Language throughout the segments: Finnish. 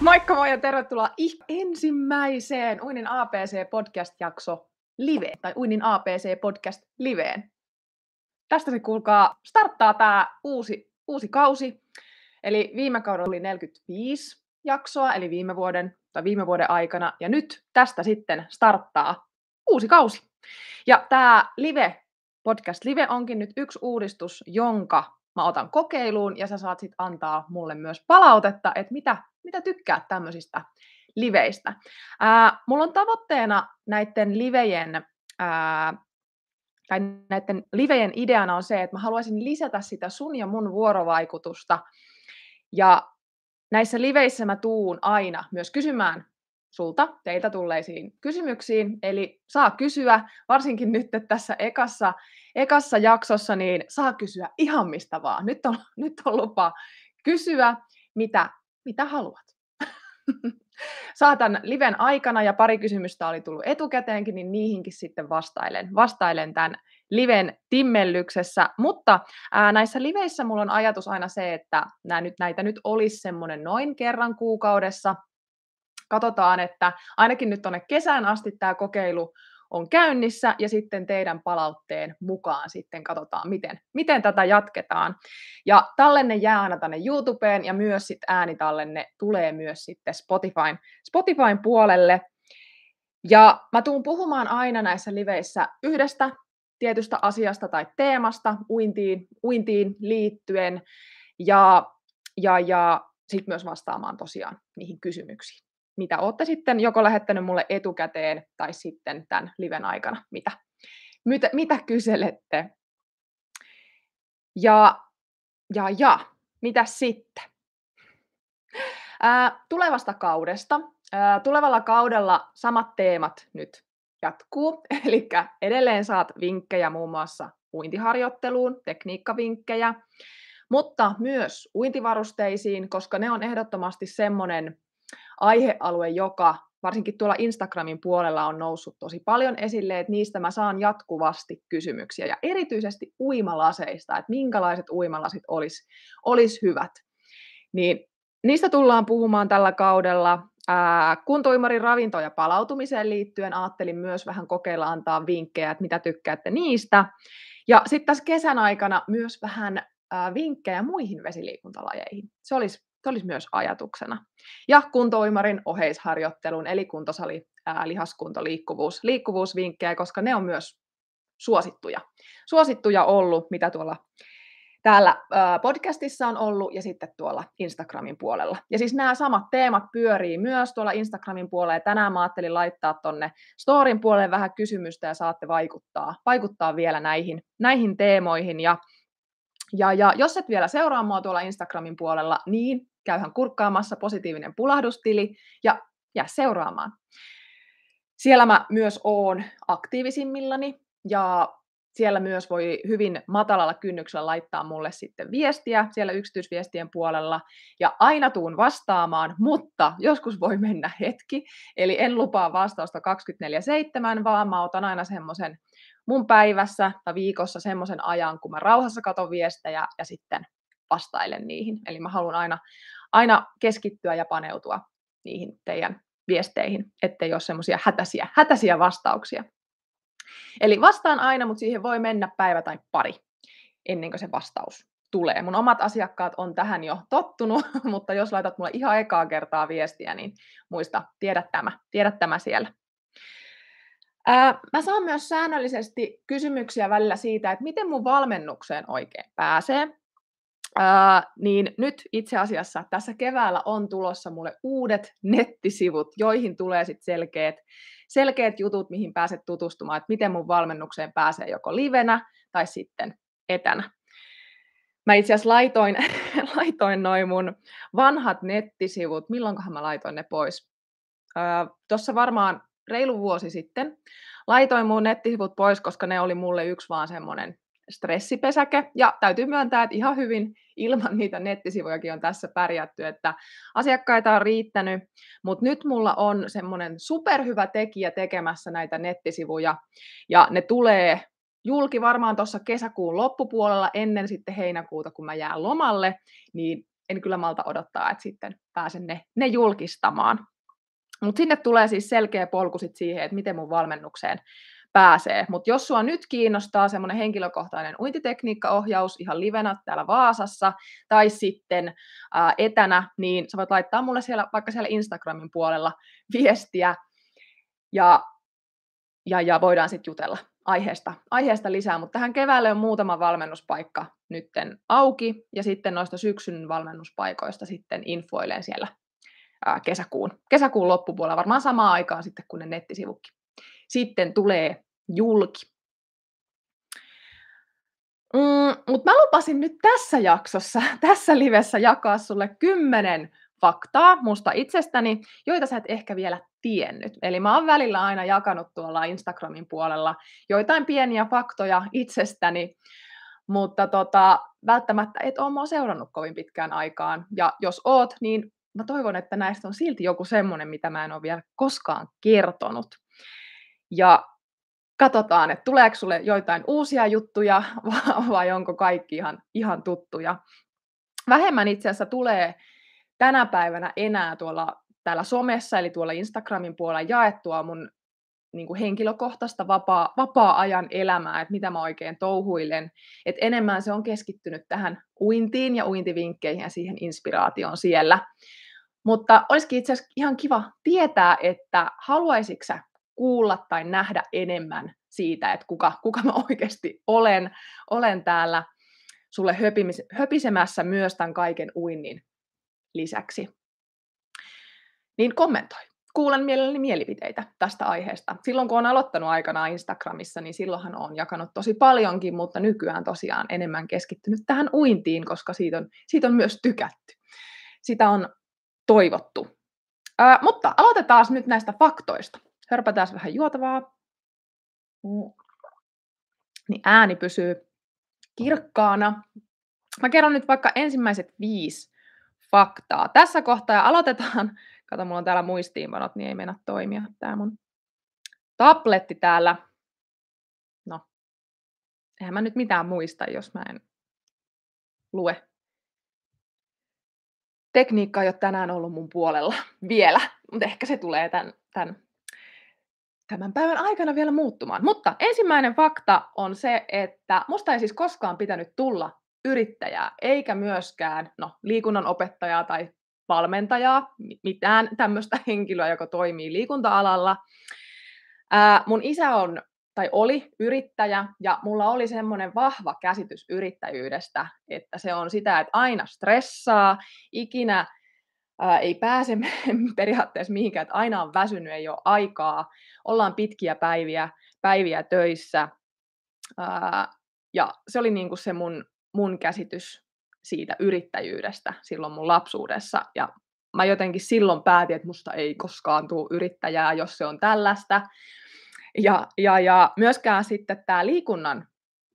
Moikka moi ja tervetuloa ensimmäiseen Uinin APC podcast-jakso live, tai Uinin APC podcast liveen. Tästä se kuulkaa, starttaa tämä uusi, uusi kausi. Eli viime kaudella oli 45 jaksoa, eli viime vuoden, tai viime vuoden aikana, ja nyt tästä sitten starttaa uusi kausi. Ja tämä live, podcast live onkin nyt yksi uudistus, jonka mä otan kokeiluun, ja sä saat sitten antaa mulle myös palautetta, että mitä, mitä tykkäät tämmöisistä liveistä. Ää, mulla on tavoitteena näiden livejen, ää, tai näiden livejen ideana on se, että mä haluaisin lisätä sitä sun ja mun vuorovaikutusta, ja näissä liveissä mä tuun aina myös kysymään sulta, teiltä tulleisiin kysymyksiin, eli saa kysyä, varsinkin nyt tässä ekassa, ekassa jaksossa, niin saa kysyä ihan mistä vaan. Nyt on, nyt on lupa kysyä, mitä, mitä haluat. Saatan liven aikana ja pari kysymystä oli tullut etukäteenkin, niin niihinkin sitten vastailen, vastailen tämän liven timmellyksessä. Mutta ää, näissä liveissä mulla on ajatus aina se, että nää nyt, näitä nyt olisi semmoinen noin kerran kuukaudessa. Katsotaan, että ainakin nyt tuonne kesään asti tämä kokeilu on käynnissä ja sitten teidän palautteen mukaan sitten katsotaan, miten, miten tätä jatketaan. Ja tallenne jää aina tänne YouTubeen ja myös sit äänitallenne tulee myös sitten Spotifyn, Spotifyn puolelle. Ja mä tuun puhumaan aina näissä liveissä yhdestä tietystä asiasta tai teemasta uintiin, uintiin liittyen ja, ja, ja sitten myös vastaamaan tosiaan niihin kysymyksiin mitä olette sitten joko lähettänyt mulle etukäteen tai sitten tämän liven aikana, mitä, mitä, mitä kyselette. Ja, ja, ja, mitä sitten? Ää, tulevasta kaudesta. Ää, tulevalla kaudella samat teemat nyt jatkuu, eli edelleen saat vinkkejä muun muassa uintiharjoitteluun, tekniikkavinkkejä, mutta myös uintivarusteisiin, koska ne on ehdottomasti semmoinen aihealue, joka varsinkin tuolla Instagramin puolella on noussut tosi paljon esille, että niistä mä saan jatkuvasti kysymyksiä ja erityisesti uimalaseista, että minkälaiset uimalasit olisi olis hyvät. Niin niistä tullaan puhumaan tällä kaudella. Kuntoimarin ravinto- ja palautumiseen liittyen ajattelin myös vähän kokeilla antaa vinkkejä, että mitä tykkäätte niistä. Ja sitten tässä kesän aikana myös vähän vinkkejä muihin vesiliikuntalajeihin. Se olisi se olisi myös ajatuksena. Ja kuntoimarin oheisharjoittelun, eli kuntosali, ää, lihaskunto, liikkuvuus, liikkuvuusvinkkejä, koska ne on myös suosittuja. Suosittuja ollut, mitä tuolla täällä podcastissa on ollut ja sitten tuolla Instagramin puolella. Ja siis nämä samat teemat pyörii myös tuolla Instagramin puolella ja tänään mä ajattelin laittaa tonne storin puolelle vähän kysymystä ja saatte vaikuttaa, vaikuttaa vielä näihin, näihin teemoihin ja ja, ja jos et vielä seuraa mua tuolla Instagramin puolella, niin käyhän kurkkaamassa positiivinen pulahdustili ja jää seuraamaan. Siellä mä myös oon aktiivisimmillani ja siellä myös voi hyvin matalalla kynnyksellä laittaa mulle sitten viestiä siellä yksityisviestien puolella ja aina tuun vastaamaan, mutta joskus voi mennä hetki, eli en lupaa vastausta 24-7, vaan mä otan aina semmoisen mun päivässä tai viikossa semmoisen ajan, kun mä rauhassa katon viestejä ja sitten vastailen niihin. Eli mä haluan aina, aina keskittyä ja paneutua niihin teidän viesteihin, ettei ole semmoisia hätäisiä, hätäisiä vastauksia. Eli vastaan aina, mutta siihen voi mennä päivä tai pari ennen kuin se vastaus tulee. Mun omat asiakkaat on tähän jo tottunut, mutta jos laitat mulle ihan ekaa kertaa viestiä, niin muista, tiedä tämä, tiedä tämä siellä. Ää, mä saan myös säännöllisesti kysymyksiä välillä siitä, että miten mun valmennukseen oikein pääsee. Niin nyt itse asiassa tässä keväällä on tulossa mulle uudet nettisivut, joihin tulee sitten selkeät, selkeät jutut, mihin pääset tutustumaan, että miten mun valmennukseen pääsee joko livenä tai sitten etänä. Mä itse asiassa laitoin, laitoin noin mun vanhat nettisivut, milloinkohan mä laitoin ne pois? Tuossa varmaan reilu vuosi sitten laitoin mun nettisivut pois, koska ne oli mulle yksi vaan semmoinen stressipesäke. Ja täytyy myöntää, että ihan hyvin ilman niitä nettisivujakin on tässä pärjätty, että asiakkaita on riittänyt, mutta nyt mulla on semmoinen superhyvä tekijä tekemässä näitä nettisivuja, ja ne tulee julki varmaan tuossa kesäkuun loppupuolella ennen sitten heinäkuuta, kun mä jään lomalle, niin en kyllä malta odottaa, että sitten pääsen ne, ne julkistamaan. Mutta sinne tulee siis selkeä polku sit siihen, että miten mun valmennukseen pääsee. Mutta jos sua nyt kiinnostaa semmoinen henkilökohtainen uintitekniikkaohjaus ihan livenä täällä Vaasassa tai sitten ää, etänä, niin sä voit laittaa mulle siellä, vaikka siellä Instagramin puolella viestiä ja, ja, ja voidaan sitten jutella aiheesta, aiheesta lisää, mutta tähän keväälle on muutama valmennuspaikka nytten auki ja sitten noista syksyn valmennuspaikoista sitten infoilen siellä ää, kesäkuun, kesäkuun loppupuolella, varmaan samaan aikaan sitten kuin ne nettisivukin sitten tulee julki. Mm, Mutta mä lupasin nyt tässä jaksossa, tässä livessä jakaa sulle kymmenen faktaa musta itsestäni, joita sä et ehkä vielä tiennyt. Eli mä oon välillä aina jakanut tuolla Instagramin puolella joitain pieniä faktoja itsestäni, mutta tota, välttämättä et ole mua seurannut kovin pitkään aikaan. Ja jos oot, niin mä toivon, että näistä on silti joku semmoinen, mitä mä en ole vielä koskaan kertonut. Ja katsotaan, että tuleeko sulle joitain uusia juttuja vai onko kaikki ihan, ihan tuttuja. Vähemmän itse asiassa tulee tänä päivänä enää tuolla täällä somessa, eli tuolla Instagramin puolella jaettua mun niin kuin henkilökohtaista vapaa, vapaa-ajan elämää, että mitä mä oikein touhuilen. Et enemmän se on keskittynyt tähän uintiin ja uintivinkkeihin ja siihen inspiraatioon siellä. Mutta olisikin itse asiassa ihan kiva tietää, että haluaisitko kuulla tai nähdä enemmän siitä, että kuka, kuka mä oikeasti olen, olen täällä sulle höpimis, höpisemässä myös tämän kaiken uinnin lisäksi. Niin kommentoi. Kuulen mielelläni mielipiteitä tästä aiheesta. Silloin kun on aloittanut aikanaan Instagramissa, niin silloinhan on jakanut tosi paljonkin, mutta nykyään tosiaan enemmän keskittynyt tähän uintiin, koska siitä on, siitä on myös tykätty. Sitä on toivottu. Ää, mutta aloitetaan nyt näistä faktoista hörpätään vähän juotavaa. Mm. Niin ääni pysyy kirkkaana. Mä kerron nyt vaikka ensimmäiset viisi faktaa. Tässä kohtaa ja aloitetaan. Kato, mulla on täällä muistiinpanot, niin ei mennä toimia tämä mun tabletti täällä. No, eihän mä nyt mitään muista, jos mä en lue. Tekniikka ei ole tänään ollut mun puolella vielä, mutta ehkä se tulee tämän, tämän tämän päivän aikana vielä muuttumaan. Mutta ensimmäinen fakta on se, että musta ei siis koskaan pitänyt tulla yrittäjää, eikä myöskään no, liikunnan opettajaa tai valmentajaa, mitään tämmöistä henkilöä, joka toimii liikunta-alalla. Ää, mun isä on tai oli yrittäjä ja mulla oli semmoinen vahva käsitys yrittäjyydestä, että se on sitä, että aina stressaa, ikinä ää, ei pääse periaatteessa mihinkään, että aina on väsynyt, ei ole aikaa, ollaan pitkiä päiviä, päiviä töissä. Ää, ja se oli niin kuin se mun, mun käsitys siitä yrittäjyydestä silloin mun lapsuudessa. Ja mä jotenkin silloin päätin, että musta ei koskaan tule yrittäjää, jos se on tällaista. Ja, ja, ja myöskään sitten tämä liikunnan,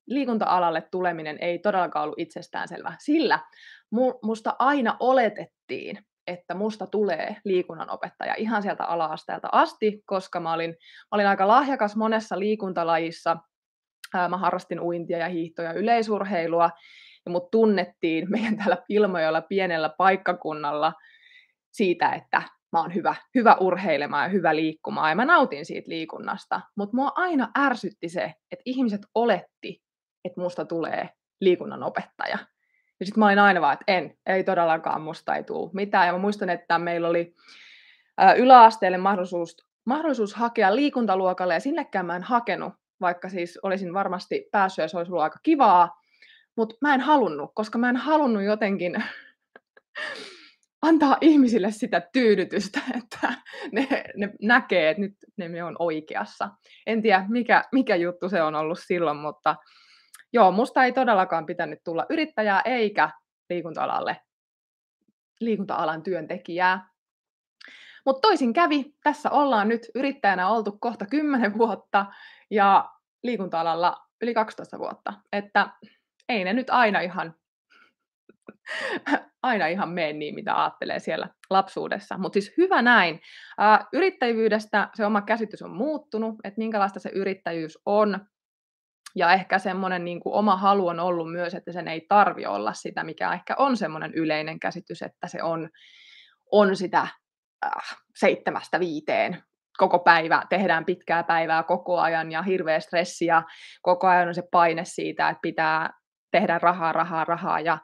liikunta-alalle tuleminen ei todellakaan ollut itsestäänselvä, sillä musta aina oletettiin, että musta tulee liikunnanopettaja ihan sieltä ala-asteelta asti, koska mä olin, mä olin aika lahjakas monessa liikuntalajissa. Mä harrastin uintia ja hiihtoja yleisurheilua, ja mut tunnettiin meidän täällä Ilmojoella pienellä paikkakunnalla siitä, että mä oon hyvä, hyvä urheilemaan ja hyvä liikkumaan, ja mä nautin siitä liikunnasta. Mutta mua aina ärsytti se, että ihmiset oletti, että musta tulee liikunnan opettaja. Ja sitten mä olin aina vaan, että en, ei todellakaan musta ei tule mitään. Ja mä muistan, että meillä oli yläasteelle mahdollisuus, mahdollisuus hakea liikuntaluokalle, ja sinnekään mä en hakenut, vaikka siis olisin varmasti päässyt, ja se olisi ollut aika kivaa. mutta mä en halunnut, koska mä en halunnut jotenkin antaa ihmisille sitä tyydytystä, että ne, ne näkee, että nyt ne on oikeassa. En tiedä, mikä, mikä juttu se on ollut silloin, mutta joo, musta ei todellakaan pitänyt tulla yrittäjää eikä liikunta-alalle, liikunta-alan työntekijää. Mutta toisin kävi. Tässä ollaan nyt yrittäjänä oltu kohta 10 vuotta ja liikunta-alalla yli 12 vuotta. Että ei ne nyt aina ihan, aina ihan mene niin, mitä ajattelee siellä lapsuudessa. Mutta siis hyvä näin. Yrittäjyydestä se oma käsitys on muuttunut, että minkälaista se yrittäjyys on. Ja ehkä semmoinen niin kuin oma halu on ollut myös, että sen ei tarvi olla sitä, mikä ehkä on semmoinen yleinen käsitys, että se on, on sitä äh, seitsemästä viiteen. Koko päivä, tehdään pitkää päivää koko ajan ja hirveä stressi ja koko ajan on se paine siitä, että pitää tehdä rahaa, rahaa, rahaa ja,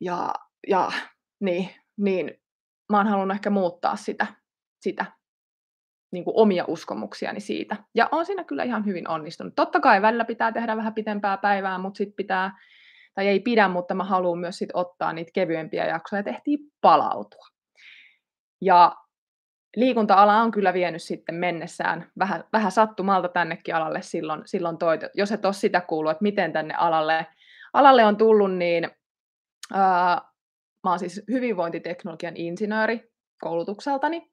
ja, ja niin, niin mä oon halunnut ehkä muuttaa sitä, sitä niin kuin omia uskomuksiani siitä. Ja on siinä kyllä ihan hyvin onnistunut. Totta kai välillä pitää tehdä vähän pitempää päivää, mutta sitten pitää, tai ei pidä, mutta mä haluan myös sit ottaa niitä kevyempiä jaksoja ja tehtiin palautua. Ja liikunta-ala on kyllä vienyt sitten mennessään vähän, vähän sattumalta tännekin alalle silloin, silloin toi, jos et ole sitä kuullut, että miten tänne alalle, alalle on tullut, niin ää, mä oon siis hyvinvointiteknologian insinööri koulutukseltani,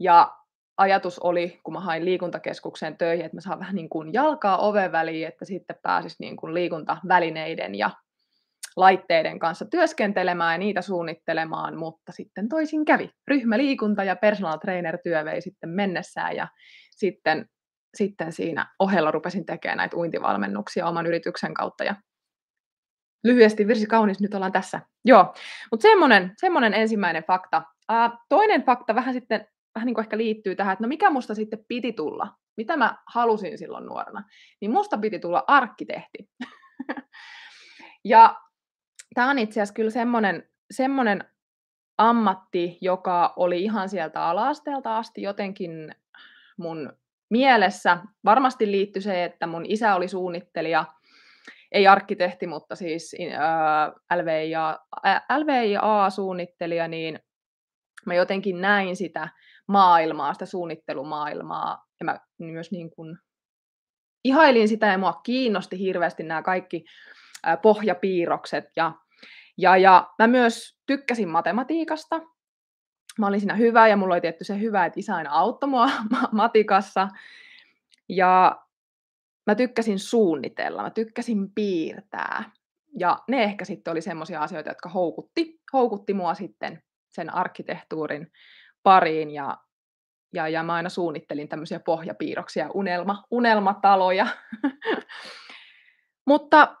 ja ajatus oli, kun mä hain liikuntakeskukseen töihin, että mä saan vähän niin kuin jalkaa oven väliin, että sitten pääsis niin kuin liikuntavälineiden ja laitteiden kanssa työskentelemään ja niitä suunnittelemaan, mutta sitten toisin kävi. Ryhmäliikunta ja personal trainer työ vei sitten mennessään ja sitten, sitten siinä ohella rupesin tekemään näitä uintivalmennuksia oman yrityksen kautta ja lyhyesti virsi kaunis, nyt ollaan tässä. Joo, mutta semmoinen, semmoinen ensimmäinen fakta. Uh, toinen fakta vähän sitten vähän niin kuin ehkä liittyy tähän, että no mikä musta sitten piti tulla, mitä mä halusin silloin nuorena, niin musta piti tulla arkkitehti. ja tämä on itse asiassa kyllä semmoinen, semmoinen ammatti, joka oli ihan sieltä ala-asteelta asti jotenkin mun mielessä. Varmasti liittyi se, että mun isä oli suunnittelija, ei arkkitehti, mutta siis äh, LVIA, LVIA-suunnittelija, niin mä jotenkin näin sitä maailmaa, sitä suunnittelumaailmaa, ja mä myös niin kuin ihailin sitä, ja mua kiinnosti hirveästi nämä kaikki pohjapiirrokset, ja ja, ja mä myös tykkäsin matematiikasta. Mä olin siinä hyvä ja mulla oli tietty se hyvä, että isä aina auttoi mua matikassa. Ja mä tykkäsin suunnitella, mä tykkäsin piirtää. Ja ne ehkä sitten oli semmoisia asioita, jotka houkutti, houkutti mua sitten sen arkkitehtuurin pariin. Ja, ja, ja mä aina suunnittelin tämmöisiä pohjapiirroksia, unelma, unelmataloja. Mutta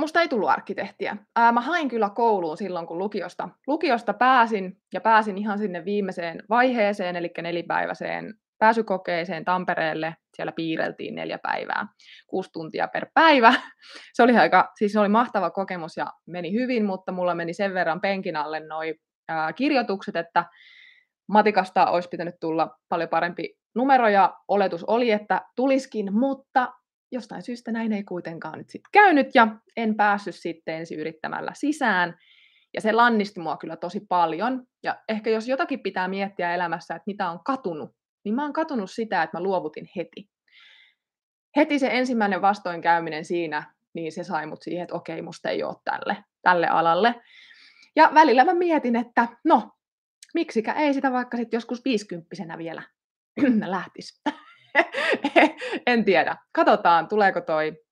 musta ei tullut arkkitehtiä. Ää, mä hain kyllä kouluun silloin, kun lukiosta, lukiosta pääsin, ja pääsin ihan sinne viimeiseen vaiheeseen, eli nelipäiväiseen pääsykokeeseen Tampereelle. Siellä piireltiin neljä päivää, kuusi tuntia per päivä. Se oli aika, siis se oli mahtava kokemus ja meni hyvin, mutta mulla meni sen verran penkin alle noi ää, kirjoitukset, että matikasta olisi pitänyt tulla paljon parempi numero ja oletus oli, että tuliskin, mutta jostain syystä näin ei kuitenkaan nyt sitten käynyt ja en päässyt sitten ensi yrittämällä sisään. Ja se lannisti mua kyllä tosi paljon. Ja ehkä jos jotakin pitää miettiä elämässä, että mitä on katunut, niin mä oon katunut sitä, että mä luovutin heti. Heti se ensimmäinen vastoinkäyminen siinä, niin se sai mut siihen, että okei, musta ei ole tälle, tälle alalle. Ja välillä mä mietin, että no, miksikä ei sitä vaikka sitten joskus viisikymppisenä vielä lähtisi. en tiedä. Katsotaan, tuleeko toi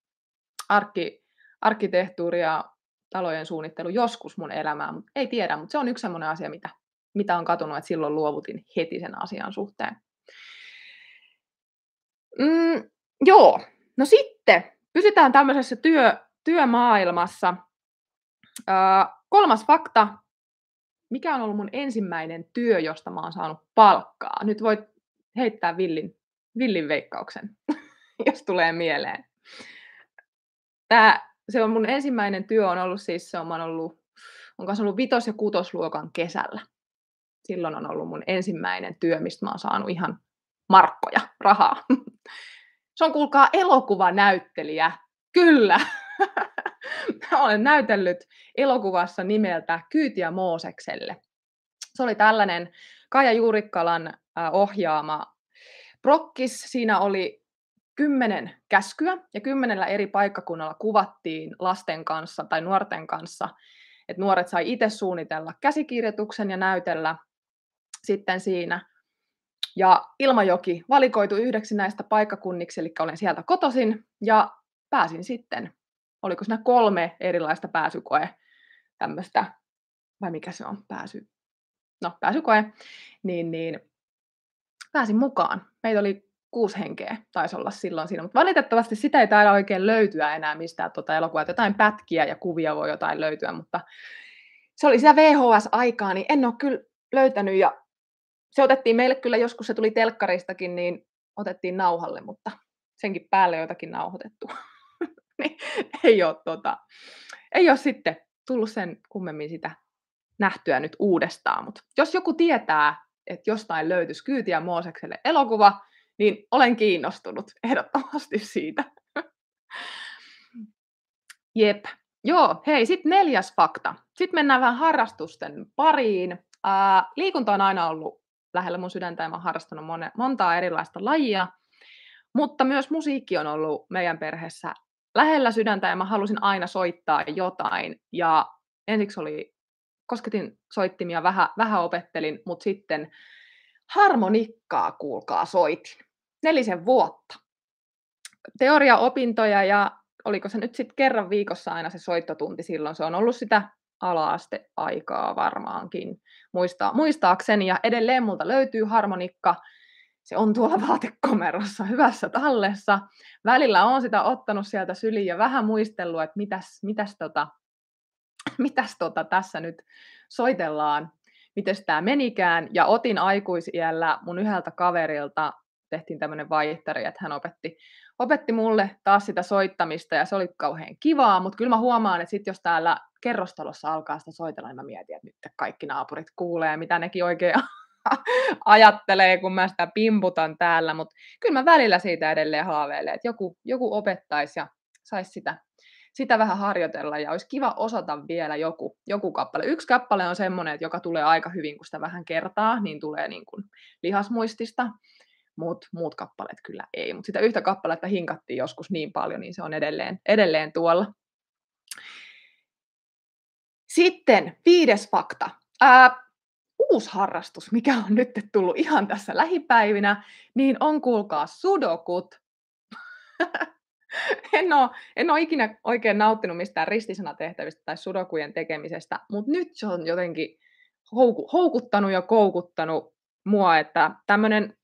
arkki, arkkitehtuuri ja talojen suunnittelu joskus mun elämään, ei tiedä, mutta se on yksi sellainen asia, mitä, mitä on katunut, että silloin luovutin heti sen asian suhteen. Mm, joo, no sitten pysytään tämmöisessä työ, työmaailmassa. Ö, kolmas fakta, mikä on ollut mun ensimmäinen työ, josta mä oon saanut palkkaa? Nyt voit heittää villin villin veikkauksen, jos tulee mieleen. Tää, se on mun ensimmäinen työ on ollut siis, se on ollut, on kanssa ollut vitos- ja kutosluokan kesällä. Silloin on ollut mun ensimmäinen työ, mistä mä oon saanut ihan markkoja, rahaa. Se on kuulkaa elokuvanäyttelijä. Kyllä. olen näytellyt elokuvassa nimeltä Kyytiä Moosekselle. Se oli tällainen Kaija Juurikkalan ohjaama prokkis. Siinä oli kymmenen käskyä ja kymmenellä eri paikkakunnalla kuvattiin lasten kanssa tai nuorten kanssa, että nuoret sai itse suunnitella käsikirjoituksen ja näytellä sitten siinä. Ja Ilmajoki valikoitu yhdeksi näistä paikkakunniksi, eli olen sieltä kotosin ja pääsin sitten, oliko siinä kolme erilaista pääsykoe tämmöistä, vai mikä se on, pääsy, no pääsykoe, niin, niin pääsin mukaan. Meitä oli kuusi henkeä, taisi olla silloin siinä, mutta valitettavasti sitä ei taida oikein löytyä enää mistään tuota elokuvaa, jotain pätkiä ja kuvia voi jotain löytyä, mutta se oli sitä VHS-aikaa, niin en ole kyllä löytänyt ja se otettiin meille kyllä joskus, se tuli telkkaristakin, niin otettiin nauhalle, mutta senkin päälle jotakin nauhoitettu. niin ei ole, tota, ei ole sitten tullut sen kummemmin sitä nähtyä nyt uudestaan, mutta jos joku tietää, että jostain löytyisi Kyytiä Moosekselle elokuva, niin olen kiinnostunut ehdottomasti siitä. Jep. Joo, hei, sitten neljäs fakta. Sitten mennään vähän harrastusten pariin. Ää, liikunta on aina ollut lähellä mun sydäntä ja mä oon harrastanut mone, montaa erilaista lajia, mutta myös musiikki on ollut meidän perheessä lähellä sydäntä ja mä halusin aina soittaa jotain. Ja ensiksi oli, kosketin soittimia, vähän, vähän opettelin, mutta sitten harmonikkaa, kuulkaa, soitin. Nelisen vuotta. Teoriaopintoja ja oliko se nyt sitten kerran viikossa aina se soittotunti silloin. Se on ollut sitä ala-asteaikaa varmaankin muista, muistaakseni. Ja edelleen multa löytyy harmonikka. Se on tuolla vaatekomerossa hyvässä tallessa. Välillä on sitä ottanut sieltä syliin ja vähän muistellut, että mitäs, mitäs, tota, mitäs tota tässä nyt soitellaan, miten tämä menikään. Ja otin aikuisiellä mun yhdeltä kaverilta, tehtiin tämmöinen vaihtari, että hän opetti, opetti mulle taas sitä soittamista ja se oli kauhean kivaa, mutta kyllä mä huomaan, että sit jos täällä kerrostalossa alkaa sitä soitella, niin mä mietin, että nyt kaikki naapurit kuulee, mitä nekin oikein ajattelee, kun mä sitä pimputan täällä, mutta kyllä mä välillä siitä edelleen haaveilen, että joku, joku opettaisi ja saisi sitä, sitä vähän harjoitella ja olisi kiva osata vielä joku, joku kappale. Yksi kappale on semmoinen, joka tulee aika hyvin, kun sitä vähän kertaa, niin tulee niin kuin lihasmuistista, mutta muut kappaleet kyllä ei. Mutta sitä yhtä kappaletta hinkattiin joskus niin paljon, niin se on edelleen, edelleen tuolla. Sitten viides fakta. Ää, uusi harrastus, mikä on nyt tullut ihan tässä lähipäivinä, niin on kuulkaa sudokut. en, ole, en ole ikinä oikein nauttinut mistään ristisanatehtävistä tai sudokujen tekemisestä, mutta nyt se on jotenkin houku, houkuttanut ja koukuttanut mua, että tämmöinen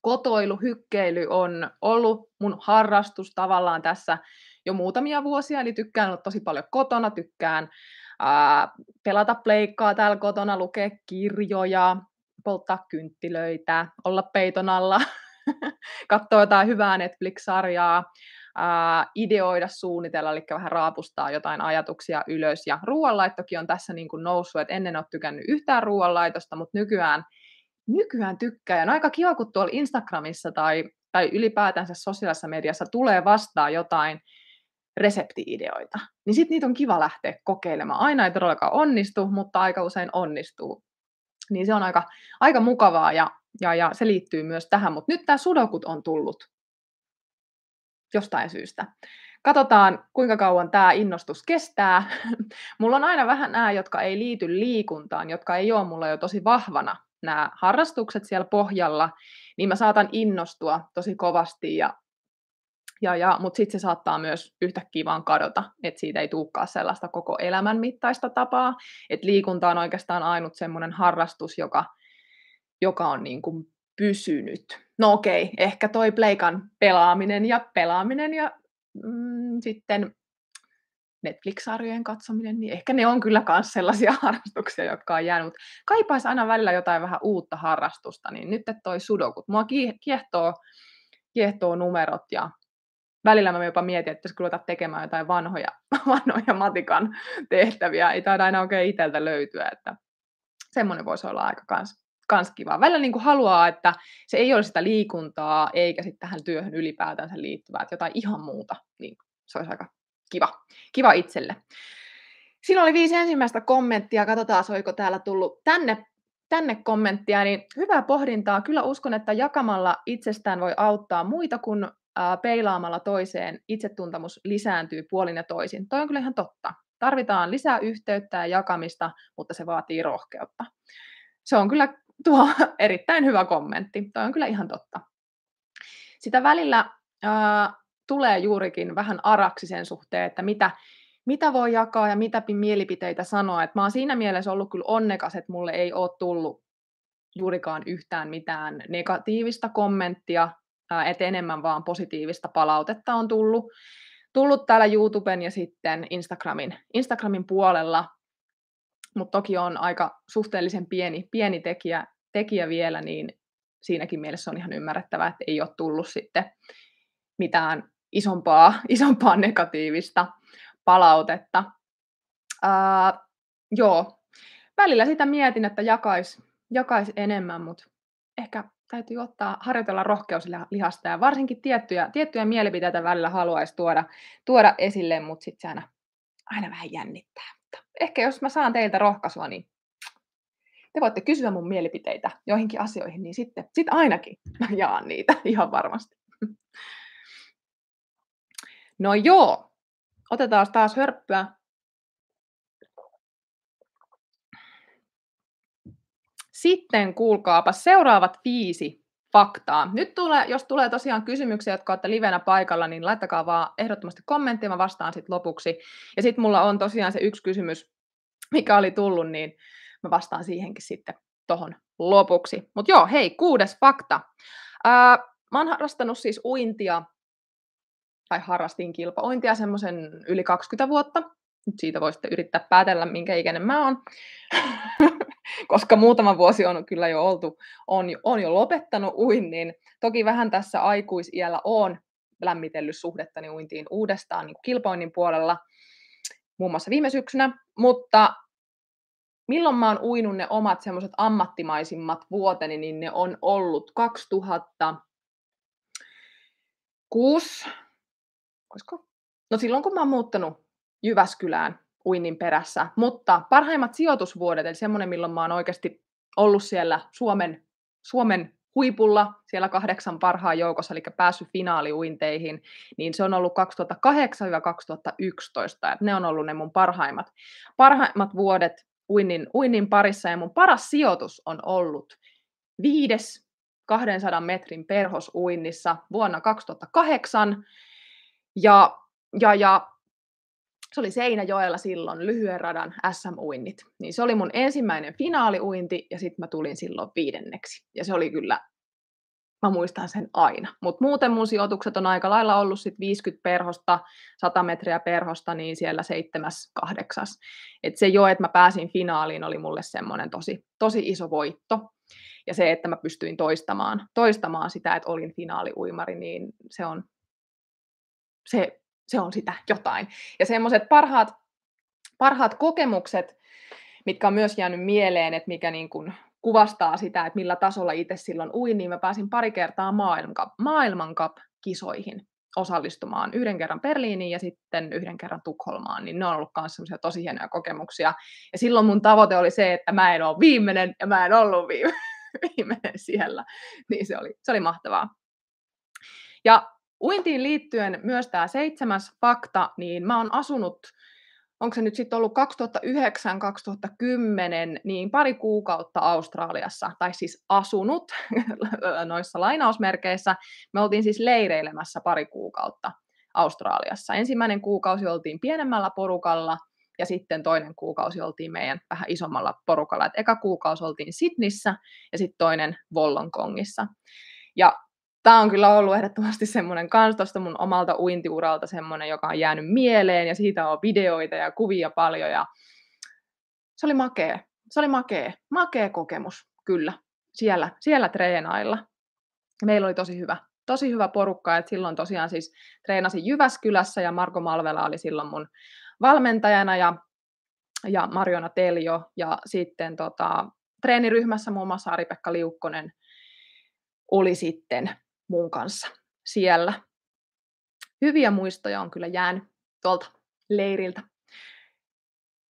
kotoilu, hykkeily on ollut mun harrastus tavallaan tässä jo muutamia vuosia, eli tykkään olla tosi paljon kotona, tykkään ää, pelata pleikkaa täällä kotona, lukea kirjoja, polttaa kynttilöitä, olla peiton alla, katsoa jotain hyvää Netflix-sarjaa, ää, ideoida, suunnitella, eli vähän raapustaa jotain ajatuksia ylös. Ja ruoanlaittokin on tässä niin kuin noussut, että ennen ole tykännyt yhtään ruoanlaitosta, mutta nykyään, nykyään tykkää. Ja on aika kiva, kun tuolla Instagramissa tai, tai ylipäätänsä sosiaalisessa mediassa tulee vastaan jotain reseptiideoita, niin sitten niitä on kiva lähteä kokeilemaan. Aina ei todellakaan onnistu, mutta aika usein onnistuu. Niin se on aika, aika mukavaa ja, ja, ja se liittyy myös tähän. Mutta nyt tämä sudokut on tullut jostain syystä. Katsotaan, kuinka kauan tämä innostus kestää. mulla on aina vähän nämä, jotka ei liity liikuntaan, jotka ei ole mulla jo tosi vahvana, nämä harrastukset siellä pohjalla, niin mä saatan innostua tosi kovasti ja ja, ja, mutta sitten se saattaa myös yhtäkkiä vaan kadota, että siitä ei tulekaan sellaista koko elämän mittaista tapaa. Että liikunta on oikeastaan ainut semmoinen harrastus, joka, joka on niin kuin pysynyt. No okei, ehkä toi pleikan pelaaminen ja pelaaminen ja mm, sitten Netflix-sarjojen katsominen, niin ehkä ne on kyllä myös sellaisia harrastuksia, jotka on jäänyt. Kaipaisi aina välillä jotain vähän uutta harrastusta, niin nyt toi sudokut. Mua kiehtoo, kiehtoo numerot ja välillä mä jopa mietin, että pitäisikö ruveta tekemään jotain vanhoja, vanhoja matikan tehtäviä. Ei taida aina oikein itseltä löytyä, että semmoinen voisi olla aika kans, kans kiva. Välillä niin kuin haluaa, että se ei ole sitä liikuntaa eikä sitten tähän työhön ylipäätänsä liittyvää, että jotain ihan muuta, niin se olisi aika kiva, kiva itselle. Siinä oli viisi ensimmäistä kommenttia. Katsotaan, oliko täällä tullut tänne, tänne kommenttia. Niin hyvää pohdintaa. Kyllä uskon, että jakamalla itsestään voi auttaa muita, kun peilaamalla toiseen itsetuntemus lisääntyy puolin ja toisin. Toi on kyllä ihan totta. Tarvitaan lisää yhteyttä ja jakamista, mutta se vaatii rohkeutta. Se on kyllä tuo erittäin hyvä kommentti. Toi on kyllä ihan totta. Sitä välillä ää, tulee juurikin vähän araksi sen suhteen, että mitä, mitä voi jakaa ja mitä mielipiteitä sanoa. Et mä oon siinä mielessä ollut kyllä onnekas, että mulle ei ole tullut juurikaan yhtään mitään negatiivista kommenttia, että enemmän vaan positiivista palautetta on tullut, tullut täällä YouTuben ja sitten Instagramin, Instagramin puolella, mutta toki on aika suhteellisen pieni, pieni tekijä, tekijä vielä, niin siinäkin mielessä on ihan ymmärrettävää, että ei ole tullut sitten mitään isompaa, isompaa negatiivista palautetta. Ää, joo, välillä sitä mietin, että jakais, jakais enemmän, mutta ehkä täytyy ottaa, harjoitella rohkeuslihasta ja varsinkin tiettyjä, tiettyjä mielipiteitä välillä haluaisi tuoda, tuoda esille, mutta sitten se aina, aina vähän jännittää. Mutta ehkä jos mä saan teiltä rohkaisua, niin te voitte kysyä mun mielipiteitä joihinkin asioihin, niin sitten sit ainakin mä jaan niitä ihan varmasti. No joo, otetaan taas hörppyä. Sitten kuulkaapa seuraavat viisi faktaa. Nyt tulee, jos tulee tosiaan kysymyksiä, jotka olette livenä paikalla, niin laittakaa vaan ehdottomasti kommenttia, mä vastaan sitten lopuksi. Ja sitten mulla on tosiaan se yksi kysymys, mikä oli tullut, niin mä vastaan siihenkin sitten tohon lopuksi. Mutta joo, hei, kuudes fakta. Ää, mä oon harrastanut siis uintia tai harrastin kilpaointia semmoisen yli 20 vuotta. Nyt siitä voisitte yrittää päätellä, minkä ikäinen mä oon. Koska muutama vuosi on kyllä jo oltu, on, on jo lopettanut uinnin. Toki vähän tässä aikuisiällä on lämmitellyt suhdettani uintiin uudestaan niin kilpoinnin puolella, muun muassa viime syksynä, mutta milloin mä oon uinut ne omat semmoiset ammattimaisimmat vuoteni, niin ne on ollut 2006, olisiko? No silloin, kun mä oon muuttanut Jyväskylään uinnin perässä, mutta parhaimmat sijoitusvuodet, eli semmoinen, milloin mä oon oikeasti ollut siellä Suomen, Suomen huipulla, siellä kahdeksan parhaan joukossa, eli päässyt finaaliuinteihin, niin se on ollut 2008-2011, että ne on ollut ne mun parhaimmat, parhaimmat vuodet uinnin, uinnin parissa, ja mun paras sijoitus on ollut viides 200 metrin perhosuinnissa vuonna 2008, ja, ja, ja se oli Seinäjoella silloin lyhyen radan SM-uinnit. Niin se oli mun ensimmäinen finaaliuinti ja sitten mä tulin silloin viidenneksi. Ja se oli kyllä, mä muistan sen aina. Mutta muuten mun sijoitukset on aika lailla ollut sit 50 perhosta, 100 metriä perhosta, niin siellä seitsemäs, kahdeksas. Et se jo, että mä pääsin finaaliin, oli mulle semmoinen tosi, tosi iso voitto. Ja se, että mä pystyin toistamaan, toistamaan sitä, että olin finaaliuimari, niin se on, se, se on sitä jotain. Ja semmoiset parhaat, parhaat kokemukset, mitkä on myös jäänyt mieleen, että mikä niin kuin kuvastaa sitä, että millä tasolla itse silloin uin, niin mä pääsin pari kertaa maailmankap-kisoihin osallistumaan. Yhden kerran Berliiniin ja sitten yhden kerran Tukholmaan, niin ne on ollut myös semmoisia tosi hienoja kokemuksia. Ja silloin mun tavoite oli se, että mä en ole viimeinen ja mä en ollut viimeinen siellä. Niin se oli, se oli mahtavaa. Ja Uintiin liittyen myös tämä seitsemäs fakta, niin mä oon asunut, onko se nyt sitten ollut 2009-2010, niin pari kuukautta Australiassa, tai siis asunut noissa lainausmerkeissä. Me oltiin siis leireilemässä pari kuukautta Australiassa. Ensimmäinen kuukausi oltiin pienemmällä porukalla, ja sitten toinen kuukausi oltiin meidän vähän isommalla porukalla. Et eka kuukausi oltiin Sydneyssä ja sitten toinen Wollongongissa. Ja tämä on kyllä ollut ehdottomasti semmoinen kans tuosta mun omalta uintiuralta semmoinen, joka on jäänyt mieleen ja siitä on videoita ja kuvia paljon ja se oli makea. Se oli makea, makea kokemus, kyllä, siellä, siellä treenailla. Meillä oli tosi hyvä, tosi hyvä porukka, että silloin tosiaan siis treenasin Jyväskylässä ja Marko Malvela oli silloin mun valmentajana ja, ja Marjona Teljo ja sitten tota, treeniryhmässä muun muassa Ari-Pekka Liukkonen oli sitten mun kanssa siellä. Hyviä muistoja on kyllä jäänyt tuolta leiriltä.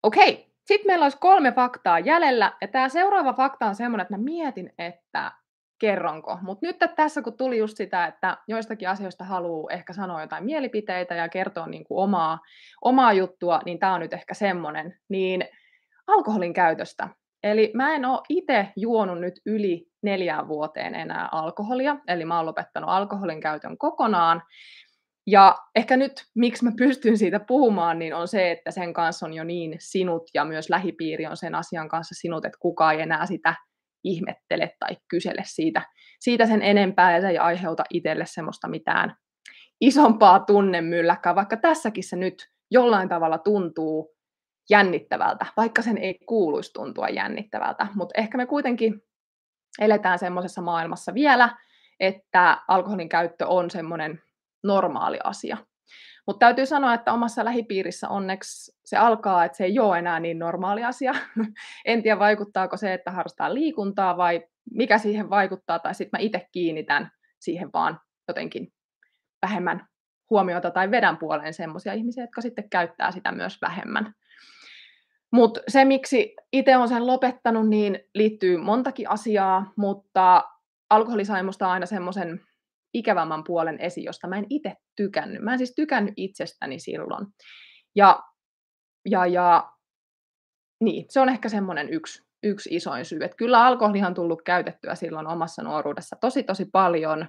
Okei, sitten meillä olisi kolme faktaa jäljellä. Ja tämä seuraava fakta on semmoinen, että mä mietin, että kerronko. Mutta nyt tässä kun tuli just sitä, että joistakin asioista haluaa ehkä sanoa jotain mielipiteitä ja kertoa niin kuin omaa, omaa juttua, niin tämä on nyt ehkä semmoinen. Niin alkoholin käytöstä. Eli mä en ole itse juonut nyt yli neljään vuoteen enää alkoholia, eli mä oon lopettanut alkoholin käytön kokonaan. Ja ehkä nyt, miksi mä pystyn siitä puhumaan, niin on se, että sen kanssa on jo niin sinut ja myös lähipiiri on sen asian kanssa sinut, että kukaan ei enää sitä ihmettele tai kysele siitä, siitä sen enempää ja se ei aiheuta itselle semmoista mitään isompaa tunnemylläkää, vaikka tässäkin se nyt jollain tavalla tuntuu jännittävältä, vaikka sen ei kuuluisi tuntua jännittävältä, mutta ehkä me kuitenkin eletään semmoisessa maailmassa vielä, että alkoholin käyttö on semmoinen normaali asia. Mutta täytyy sanoa, että omassa lähipiirissä onneksi se alkaa, että se ei ole enää niin normaali asia. en tiedä, vaikuttaako se, että harrastaa liikuntaa vai mikä siihen vaikuttaa, tai sitten mä itse kiinnitän siihen vaan jotenkin vähemmän huomiota tai vedän puoleen semmoisia ihmisiä, jotka sitten käyttää sitä myös vähemmän. Mutta se, miksi itse olen sen lopettanut, niin liittyy montakin asiaa, mutta alkoholi sai musta aina semmoisen ikävämmän puolen esiin, josta mä en itse tykännyt. Mä en siis tykännyt itsestäni silloin. Ja, ja, ja niin, se on ehkä semmoinen yksi, yksi isoin syy. Että kyllä alkoholihan on tullut käytettyä silloin omassa nuoruudessa tosi tosi paljon.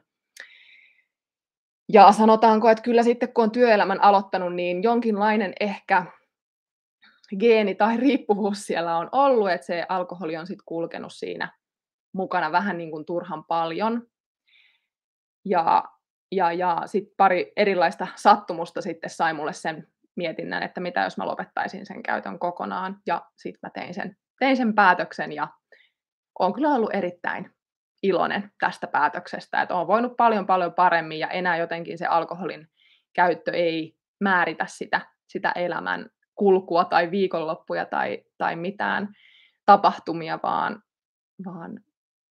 Ja sanotaanko, että kyllä sitten kun on työelämän aloittanut, niin jonkinlainen ehkä geeni tai riippuvuus siellä on ollut, että se alkoholi on sitten kulkenut siinä mukana vähän niin kuin turhan paljon. Ja, ja, ja sitten pari erilaista sattumusta sitten sai mulle sen mietinnän, että mitä jos mä lopettaisin sen käytön kokonaan. Ja sitten mä tein sen, tein sen päätöksen ja on kyllä ollut erittäin iloinen tästä päätöksestä, että on voinut paljon paljon paremmin ja enää jotenkin se alkoholin käyttö ei määritä sitä, sitä elämän kulkua tai viikonloppuja tai, tai mitään tapahtumia, vaan, vaan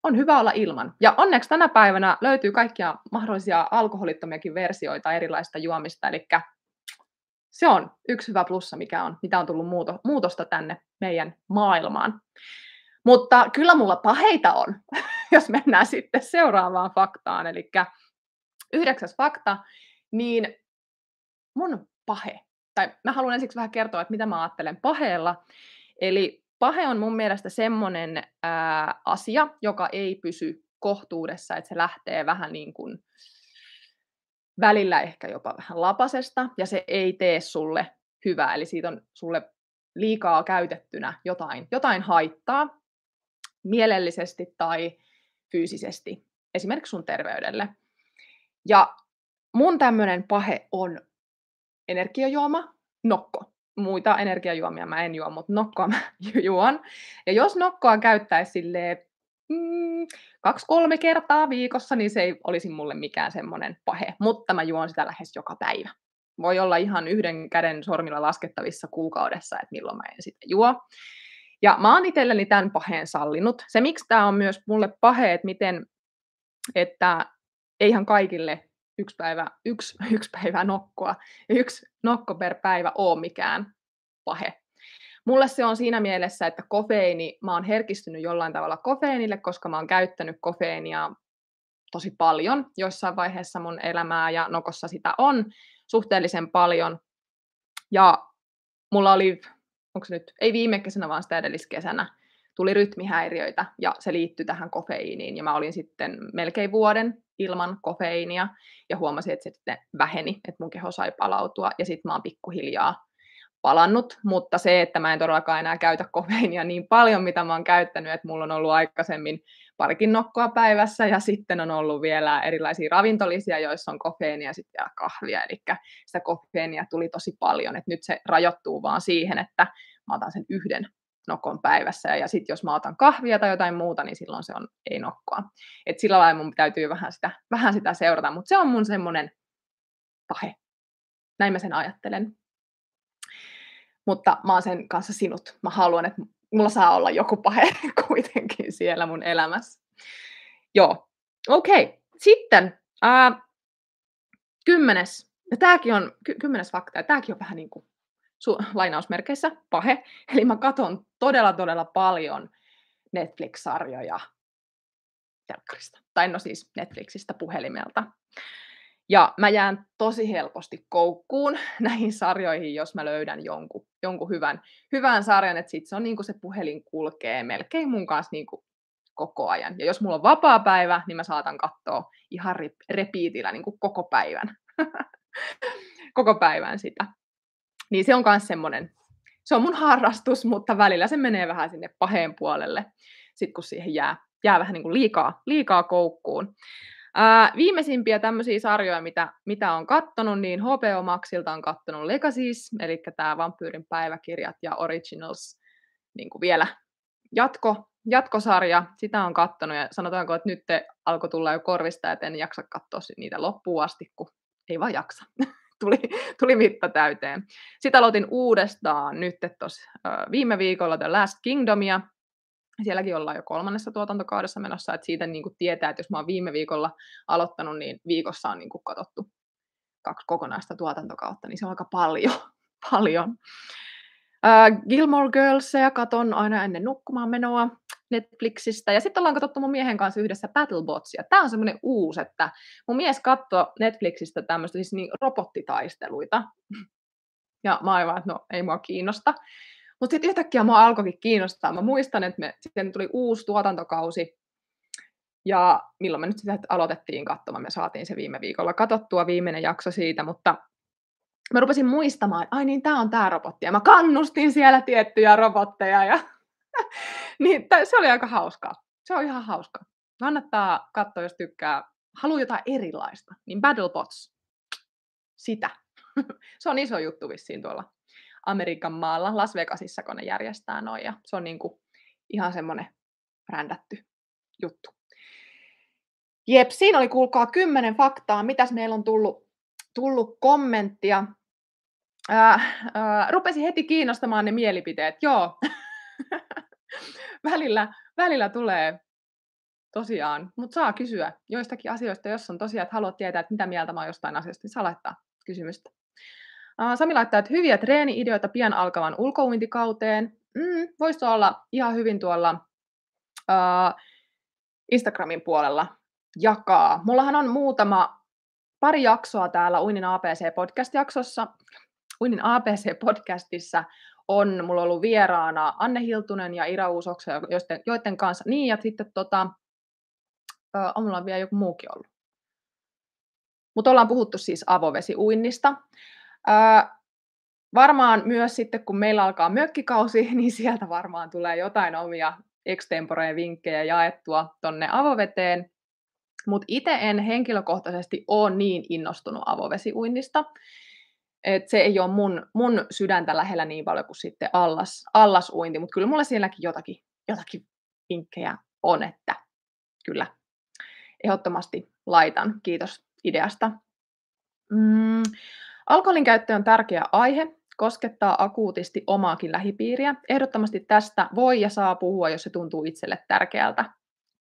on hyvä olla ilman. Ja onneksi tänä päivänä löytyy kaikkia mahdollisia alkoholittomiakin versioita erilaista juomista, eli se on yksi hyvä plussa, mikä on, mitä on tullut muuto, muutosta tänne meidän maailmaan. Mutta kyllä mulla paheita on, jos mennään sitten seuraavaan faktaan. Eli yhdeksäs fakta, niin mun pahe, tai mä haluan ensiksi vähän kertoa, että mitä mä ajattelen paheella. Eli pahe on mun mielestä semmoinen ää, asia, joka ei pysy kohtuudessa, että se lähtee vähän niin kuin välillä ehkä jopa vähän lapasesta, ja se ei tee sulle hyvää, eli siitä on sulle liikaa käytettynä jotain, jotain haittaa mielellisesti tai fyysisesti, esimerkiksi sun terveydelle. Ja mun tämmöinen pahe on energiajuoma, nokko muita energiajuomia mä en juo, mutta nokkoa mä juon. Ja jos nokkoa käyttäisi silleen mm, kaksi-kolme kertaa viikossa, niin se ei olisi mulle mikään semmoinen pahe, mutta mä juon sitä lähes joka päivä. Voi olla ihan yhden käden sormilla laskettavissa kuukaudessa, että milloin mä en sitä juo. Ja mä oon itselleni tämän paheen sallinut. Se, miksi tämä on myös mulle pahe, että miten, että eihän kaikille yksi päivä, yksi, yksi päivä nokkoa yksi nokko per päivä ole mikään pahe. Mulle se on siinä mielessä, että kofeiini, mä oon herkistynyt jollain tavalla kofeiinille, koska mä oon käyttänyt kofeiinia tosi paljon jossain vaiheessa mun elämää ja nokossa sitä on suhteellisen paljon. Ja mulla oli, onko nyt, ei viime kesänä, vaan sitä edelliskesänä, tuli rytmihäiriöitä ja se liittyi tähän kofeiiniin. Ja mä olin sitten melkein vuoden ilman kofeiinia ja huomasin, että se sitten väheni, että mun keho sai palautua ja sitten mä oon pikkuhiljaa palannut, mutta se, että mä en todellakaan enää käytä kofeiinia niin paljon, mitä mä oon käyttänyt, että mulla on ollut aikaisemmin parikin nokkoa päivässä ja sitten on ollut vielä erilaisia ravintolisia, joissa on kofeiinia ja sitten kahvia, eli sitä kofeiinia tuli tosi paljon, että nyt se rajoittuu vaan siihen, että mä otan sen yhden nokon päivässä. Ja sitten jos mä otan kahvia tai jotain muuta, niin silloin se on ei nokkoa. Et sillä lailla mun täytyy vähän sitä, vähän sitä seurata, mutta se on mun semmoinen pahe. Näin mä sen ajattelen. Mutta mä oon sen kanssa sinut. Mä haluan, että mulla saa olla joku pahe kuitenkin siellä mun elämässä. Joo, okei. Okay. Sitten äh, kymmenes. Ja tääkin on, ky- kymmenes fakta, ja tääkin on vähän niin kuin su, lainausmerkeissä pahe, eli mä katon todella todella paljon Netflix-sarjoja telkkarista, tai no siis Netflixistä puhelimelta. Ja mä jään tosi helposti koukkuun näihin sarjoihin, jos mä löydän jonkun, jonkun hyvän, hyvän sarjan, että sit se on niin kuin se puhelin kulkee melkein mun kanssa niin kuin koko ajan. Ja jos mulla on vapaa päivä, niin mä saatan katsoa ihan repiitillä niin koko päivän. koko päivän sitä. Niin se on myös semmoinen, se on mun harrastus, mutta välillä se menee vähän sinne paheen puolelle, sit kun siihen jää, jää vähän niin kuin liikaa, liikaa koukkuun. Ää, viimeisimpiä tämmöisiä sarjoja, mitä, mitä on kattonut, niin HBO Maxilta on kattonut Legacies, eli tämä Vampyyrin päiväkirjat ja Originals niin kuin vielä jatko, jatkosarja. Sitä on kattonut ja sanotaanko, että nyt alkoi tulla jo korvista, että en jaksa katsoa niitä loppuun asti, kun ei vaan jaksa. tuli, tuli mitta täyteen. Sitten aloitin uudestaan nyt tuossa viime viikolla The Last Kingdomia, sielläkin ollaan jo kolmannessa tuotantokaudessa menossa, että siitä niin kuin tietää, että jos mä oon viime viikolla aloittanut, niin viikossa on niin kuin katsottu kaksi kokonaista tuotantokautta, niin se on aika paljon. paljon. Uh, Gilmore Girlsia katon aina ennen nukkumaan menoa Netflixistä. Ja sitten ollaan katsottu mun miehen kanssa yhdessä Battlebotsia. Tämä on semmoinen uusi, että mun mies katsoo Netflixistä tämmöistä siis niin robottitaisteluita. Ja mä aivan, että no ei mua kiinnosta. Mutta sitten yhtäkkiä mua alkoikin kiinnostaa. Mä muistan, että me, sitten tuli uusi tuotantokausi, ja milloin me nyt sitä aloitettiin katsomaan, me saatiin se viime viikolla katsottua viimeinen jakso siitä, mutta mä rupesin muistamaan, ai niin, tämä on tämä robotti, ja mä kannustin siellä tiettyjä robotteja, ja niin, se oli aika hauskaa. Se on ihan hauska. Kannattaa katsoa, jos tykkää, haluaa jotain erilaista, niin Battlebots, sitä. se on iso juttu vissiin tuolla Amerikan maalla, Las Vegasissa, kun ne järjestää noin, ja se on niin kuin ihan semmoinen brändätty juttu. Jep, siinä oli kuulkaa kymmenen faktaa, mitäs meillä on tullut, tullut kommenttia. Ää, ää, rupesi heti kiinnostamaan ne mielipiteet, joo. välillä, välillä tulee tosiaan, mutta saa kysyä joistakin asioista, jos on tosiaan, että haluat tietää, että mitä mieltä mä oon jostain asiasta, niin saa laittaa kysymystä. Sami laittaa, että hyviä treeni-ideoita pian alkavan ulkouintikauteen. Mm, Voisi olla ihan hyvin tuolla uh, Instagramin puolella jakaa. Mullahan on muutama, pari jaksoa täällä Uinin APC-podcast-jaksossa. Uinin APC-podcastissa on mulla ollut vieraana Anne Hiltunen ja Ira Uusoksa, joiden, joiden kanssa, niin ja sitten tota, on mulla vielä joku muukin ollut. Mutta ollaan puhuttu siis avovesiuinnista. Ää, varmaan myös sitten, kun meillä alkaa mökkikausi, niin sieltä varmaan tulee jotain omia extempore-vinkkejä jaettua tonne avoveteen. Mutta itse en henkilökohtaisesti ole niin innostunut avovesiuinnista. Et se ei ole mun, mun sydäntä lähellä niin paljon kuin sitten allas, allasuinti, mutta kyllä mulla sielläkin jotakin, jotakin vinkkejä on, että kyllä ehdottomasti laitan. Kiitos ideasta. Mm, Alkoholin käyttö on tärkeä aihe, koskettaa akuutisti omaakin lähipiiriä. Ehdottomasti tästä voi ja saa puhua, jos se tuntuu itselle tärkeältä.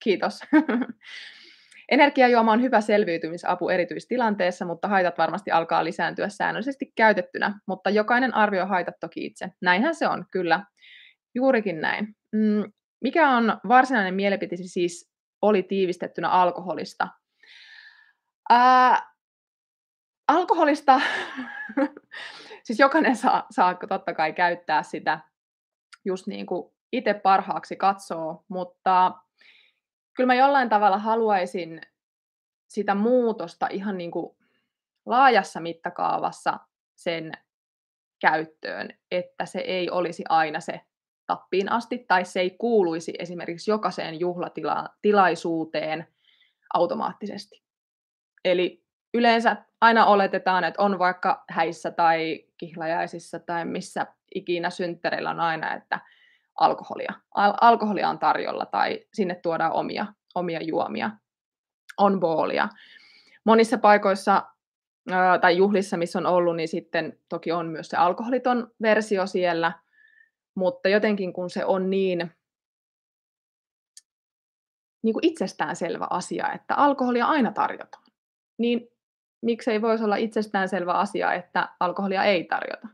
Kiitos. Energiajuoma on hyvä selviytymisapu erityistilanteessa, mutta haitat varmasti alkaa lisääntyä säännöllisesti käytettynä, mutta jokainen arvioi haitat toki itse. Näinhän se on, kyllä. Juurikin näin. Mm, mikä on varsinainen mielipite siis oli tiivistettynä alkoholista? Ää, alkoholista, siis jokainen saa, saa totta kai käyttää sitä just niin kuin itse parhaaksi katsoo, mutta kyllä mä jollain tavalla haluaisin sitä muutosta ihan niin kuin laajassa mittakaavassa sen käyttöön, että se ei olisi aina se tappiin asti, tai se ei kuuluisi esimerkiksi jokaiseen juhlatilaisuuteen automaattisesti. Eli yleensä aina oletetaan, että on vaikka häissä tai kihlajaisissa tai missä ikinä synttereillä on aina, että alkoholia, al- alkoholia on tarjolla tai sinne tuodaan omia, omia juomia, on boolia. Monissa paikoissa ää, tai juhlissa, missä on ollut, niin sitten toki on myös se alkoholiton versio siellä, mutta jotenkin kun se on niin, niin kuin itsestäänselvä asia, että alkoholia aina tarjotaan, niin miksei voisi olla itsestäänselvä asia, että alkoholia ei tarjota.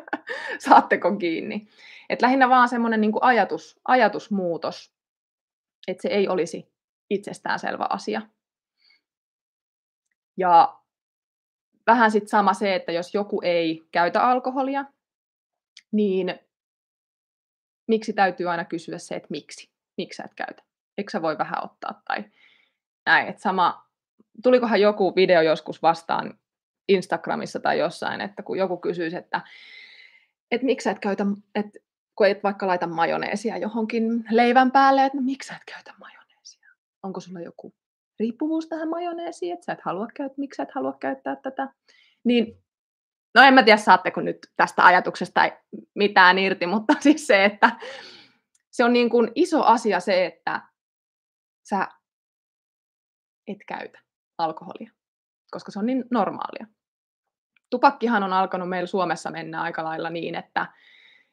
Saatteko kiinni? Et lähinnä vaan semmoinen niin ajatus, ajatusmuutos, että se ei olisi itsestäänselvä asia. Ja vähän sitten sama se, että jos joku ei käytä alkoholia, niin miksi täytyy aina kysyä se, että miksi? Miksi sä et käytä? Eikö sä voi vähän ottaa? Tai näin, että sama, tulikohan joku video joskus vastaan Instagramissa tai jossain, että kun joku kysyisi, että, että miksi et käytä, että kun et vaikka laita majoneesia johonkin leivän päälle, että no, miksi sä et käytä majoneesia? Onko sulla joku riippuvuus tähän majoneesiin, että sä et halua käyttää, miksi sä et halua käyttää tätä? Niin, no en mä tiedä, saatteko nyt tästä ajatuksesta mitään irti, mutta siis se, että se on niin kuin iso asia se, että sä et käytä alkoholia, koska se on niin normaalia. Tupakkihan on alkanut meillä Suomessa mennä aika lailla niin, että,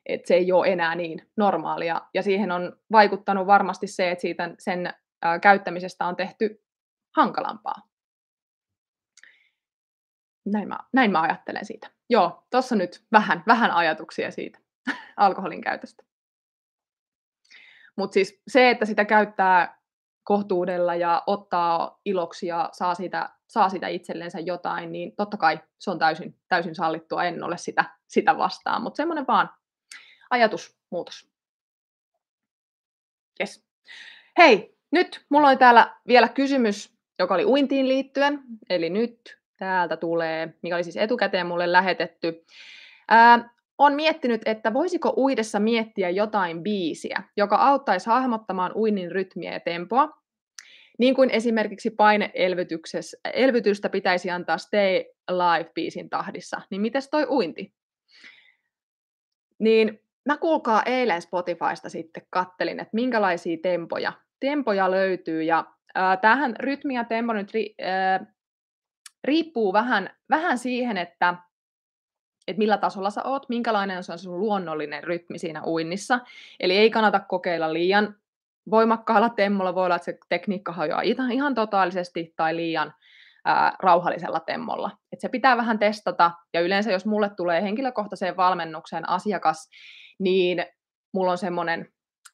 että se ei ole enää niin normaalia. Ja siihen on vaikuttanut varmasti se, että siitä sen ää, käyttämisestä on tehty hankalampaa. Näin mä, näin mä ajattelen siitä. Joo, tuossa nyt vähän, vähän ajatuksia siitä alkoholin käytöstä. Mutta siis se, että sitä käyttää kohtuudella ja ottaa iloksi ja saa sitä, saa sitä itsellensä jotain, niin totta kai se on täysin, täysin sallittua, en ole sitä, sitä vastaan, mutta semmoinen vaan ajatusmuutos. Yes. Hei, nyt mulla oli täällä vielä kysymys, joka oli uintiin liittyen, eli nyt täältä tulee, mikä oli siis etukäteen mulle lähetetty. Ää, on miettinyt, että voisiko uidessa miettiä jotain biisiä, joka auttaisi hahmottamaan uinnin rytmiä ja tempoa. Niin kuin esimerkiksi paineelvytystä pitäisi antaa Stay Alive-biisin tahdissa, niin mites toi uinti? Niin mä kuulkaa eilen Spotifysta sitten kattelin, että minkälaisia tempoja, tempoja löytyy. Ja äh, tämähän rytmi ja tempo nyt ri, äh, riippuu vähän, vähän siihen, että että millä tasolla sä oot, minkälainen on sun luonnollinen rytmi siinä uinnissa. Eli ei kannata kokeilla liian voimakkaalla temmolla, voi olla, että se tekniikka hajoaa ihan, ihan totaalisesti tai liian ää, rauhallisella temmolla. Et se pitää vähän testata, ja yleensä jos mulle tulee henkilökohtaiseen valmennukseen asiakas, niin mulla on semmoinen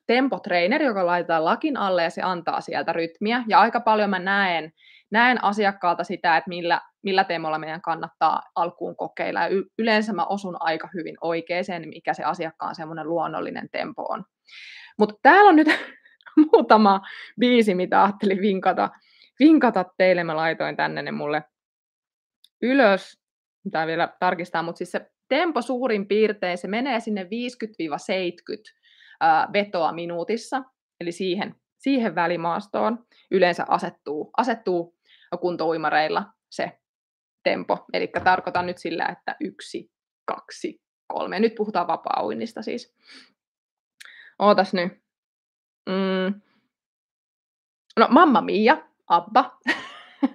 tempotrainer, joka laitetaan lakin alle ja se antaa sieltä rytmiä. Ja aika paljon mä näen, näen asiakkaalta sitä, että millä, millä teemolla meidän kannattaa alkuun kokeilla. Ja yleensä mä osun aika hyvin oikeeseen, mikä se asiakkaan semmoinen luonnollinen tempo on. Mutta täällä on nyt muutama biisi, mitä ajattelin vinkata, vinkata teille. Mä laitoin tänne ne mulle ylös. Mitä vielä tarkistaa, mutta siis se tempo suurin piirtein, se menee sinne 50-70 vetoa minuutissa, eli siihen, siihen välimaastoon yleensä asettuu, asettuu kuntouimareilla se tempo. Eli tarkoitan nyt sillä, että yksi, kaksi, kolme. Nyt puhutaan vapaa-uinnista siis. Ootas nyt. Mm. No Mamma Mia, Abba.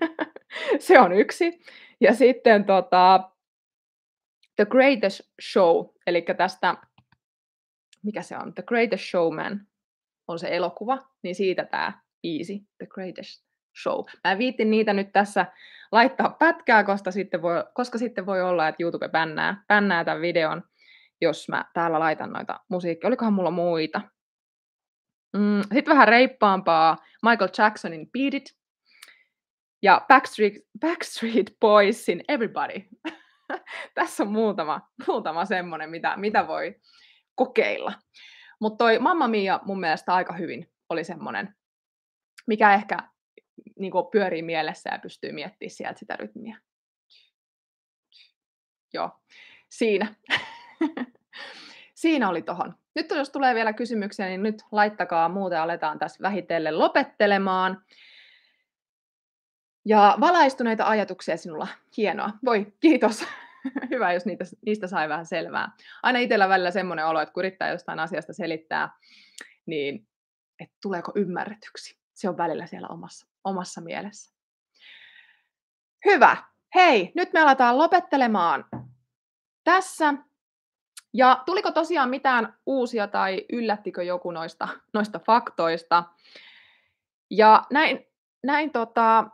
se on yksi. Ja sitten tota, The Greatest Show, eli tästä, mikä se on, The Greatest Showman on se elokuva, niin siitä tämä biisi, The Greatest Show. Mä viittin niitä nyt tässä laittaa pätkää, koska sitten voi, koska sitten voi olla, että YouTube bännää, bännää tämän videon, jos mä täällä laitan noita musiikkia. Olikohan mulla muita? Mm, sitten vähän reippaampaa Michael Jacksonin Beat It ja Backstreet, Backstreet Boysin Everybody. Tässä on muutama, muutama semmoinen, mitä, mitä voi kokeilla. Mutta toi Mamma Mia mun mielestä aika hyvin oli semmoinen, mikä ehkä niin pyörii mielessä ja pystyy miettimään sieltä sitä rytmiä. Joo, siinä. siinä oli tohon. Nyt jos tulee vielä kysymyksiä, niin nyt laittakaa muuten aletaan tässä vähitellen lopettelemaan. Ja valaistuneita ajatuksia sinulla. Hienoa. Voi, kiitos. Hyvä, jos niitä, niistä sai vähän selvää. Aina itsellä välillä semmoinen olo, että kun yrittää jostain asiasta selittää, niin että tuleeko ymmärretyksi. Se on välillä siellä omassa, omassa mielessä. Hyvä. Hei, nyt me aletaan lopettelemaan tässä. Ja tuliko tosiaan mitään uusia tai yllättikö joku noista, noista faktoista? Ja näin, näin tota,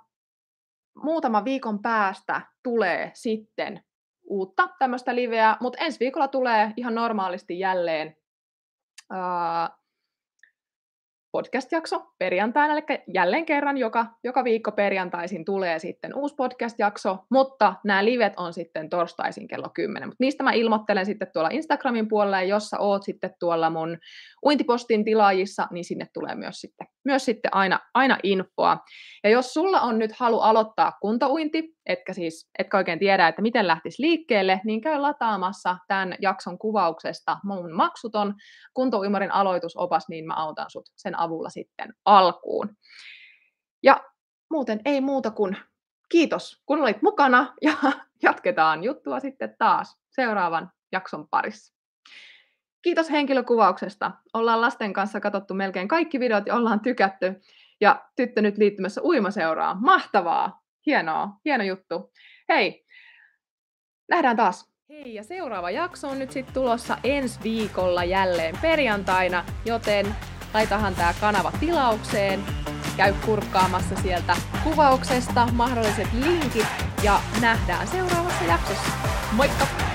muutama viikon päästä tulee sitten uutta tämmöistä liveä, mutta ensi viikolla tulee ihan normaalisti jälleen ää, podcast-jakso perjantaina, eli jälleen kerran joka, joka viikko perjantaisin tulee sitten uusi podcast-jakso, mutta nämä livet on sitten torstaisin kello 10. Mutta niistä mä ilmoittelen sitten tuolla Instagramin puolella, ja jos sä oot sitten tuolla mun uintipostin tilaajissa, niin sinne tulee myös sitten, myös sitten aina, aina infoa. Ja jos sulla on nyt halu aloittaa kuntouinti, etkä siis etkä oikein tiedä, että miten lähtisi liikkeelle, niin käy lataamassa tämän jakson kuvauksesta mun maksuton kuntouimarin aloitusopas, niin mä autan sut sen avulla sitten alkuun. Ja muuten ei muuta kuin kiitos, kun olit mukana ja jatketaan juttua sitten taas seuraavan jakson parissa. Kiitos henkilökuvauksesta. Ollaan lasten kanssa katsottu melkein kaikki videot ja ollaan tykätty. Ja tyttö nyt liittymässä uimaseuraan. Mahtavaa! Hienoa, hieno juttu. Hei, nähdään taas. Hei, ja seuraava jakso on nyt sitten tulossa ensi viikolla jälleen perjantaina, joten laitahan tämä kanava tilaukseen, käy kurkkaamassa sieltä kuvauksesta mahdolliset linkit ja nähdään seuraavassa jaksossa. Moikka!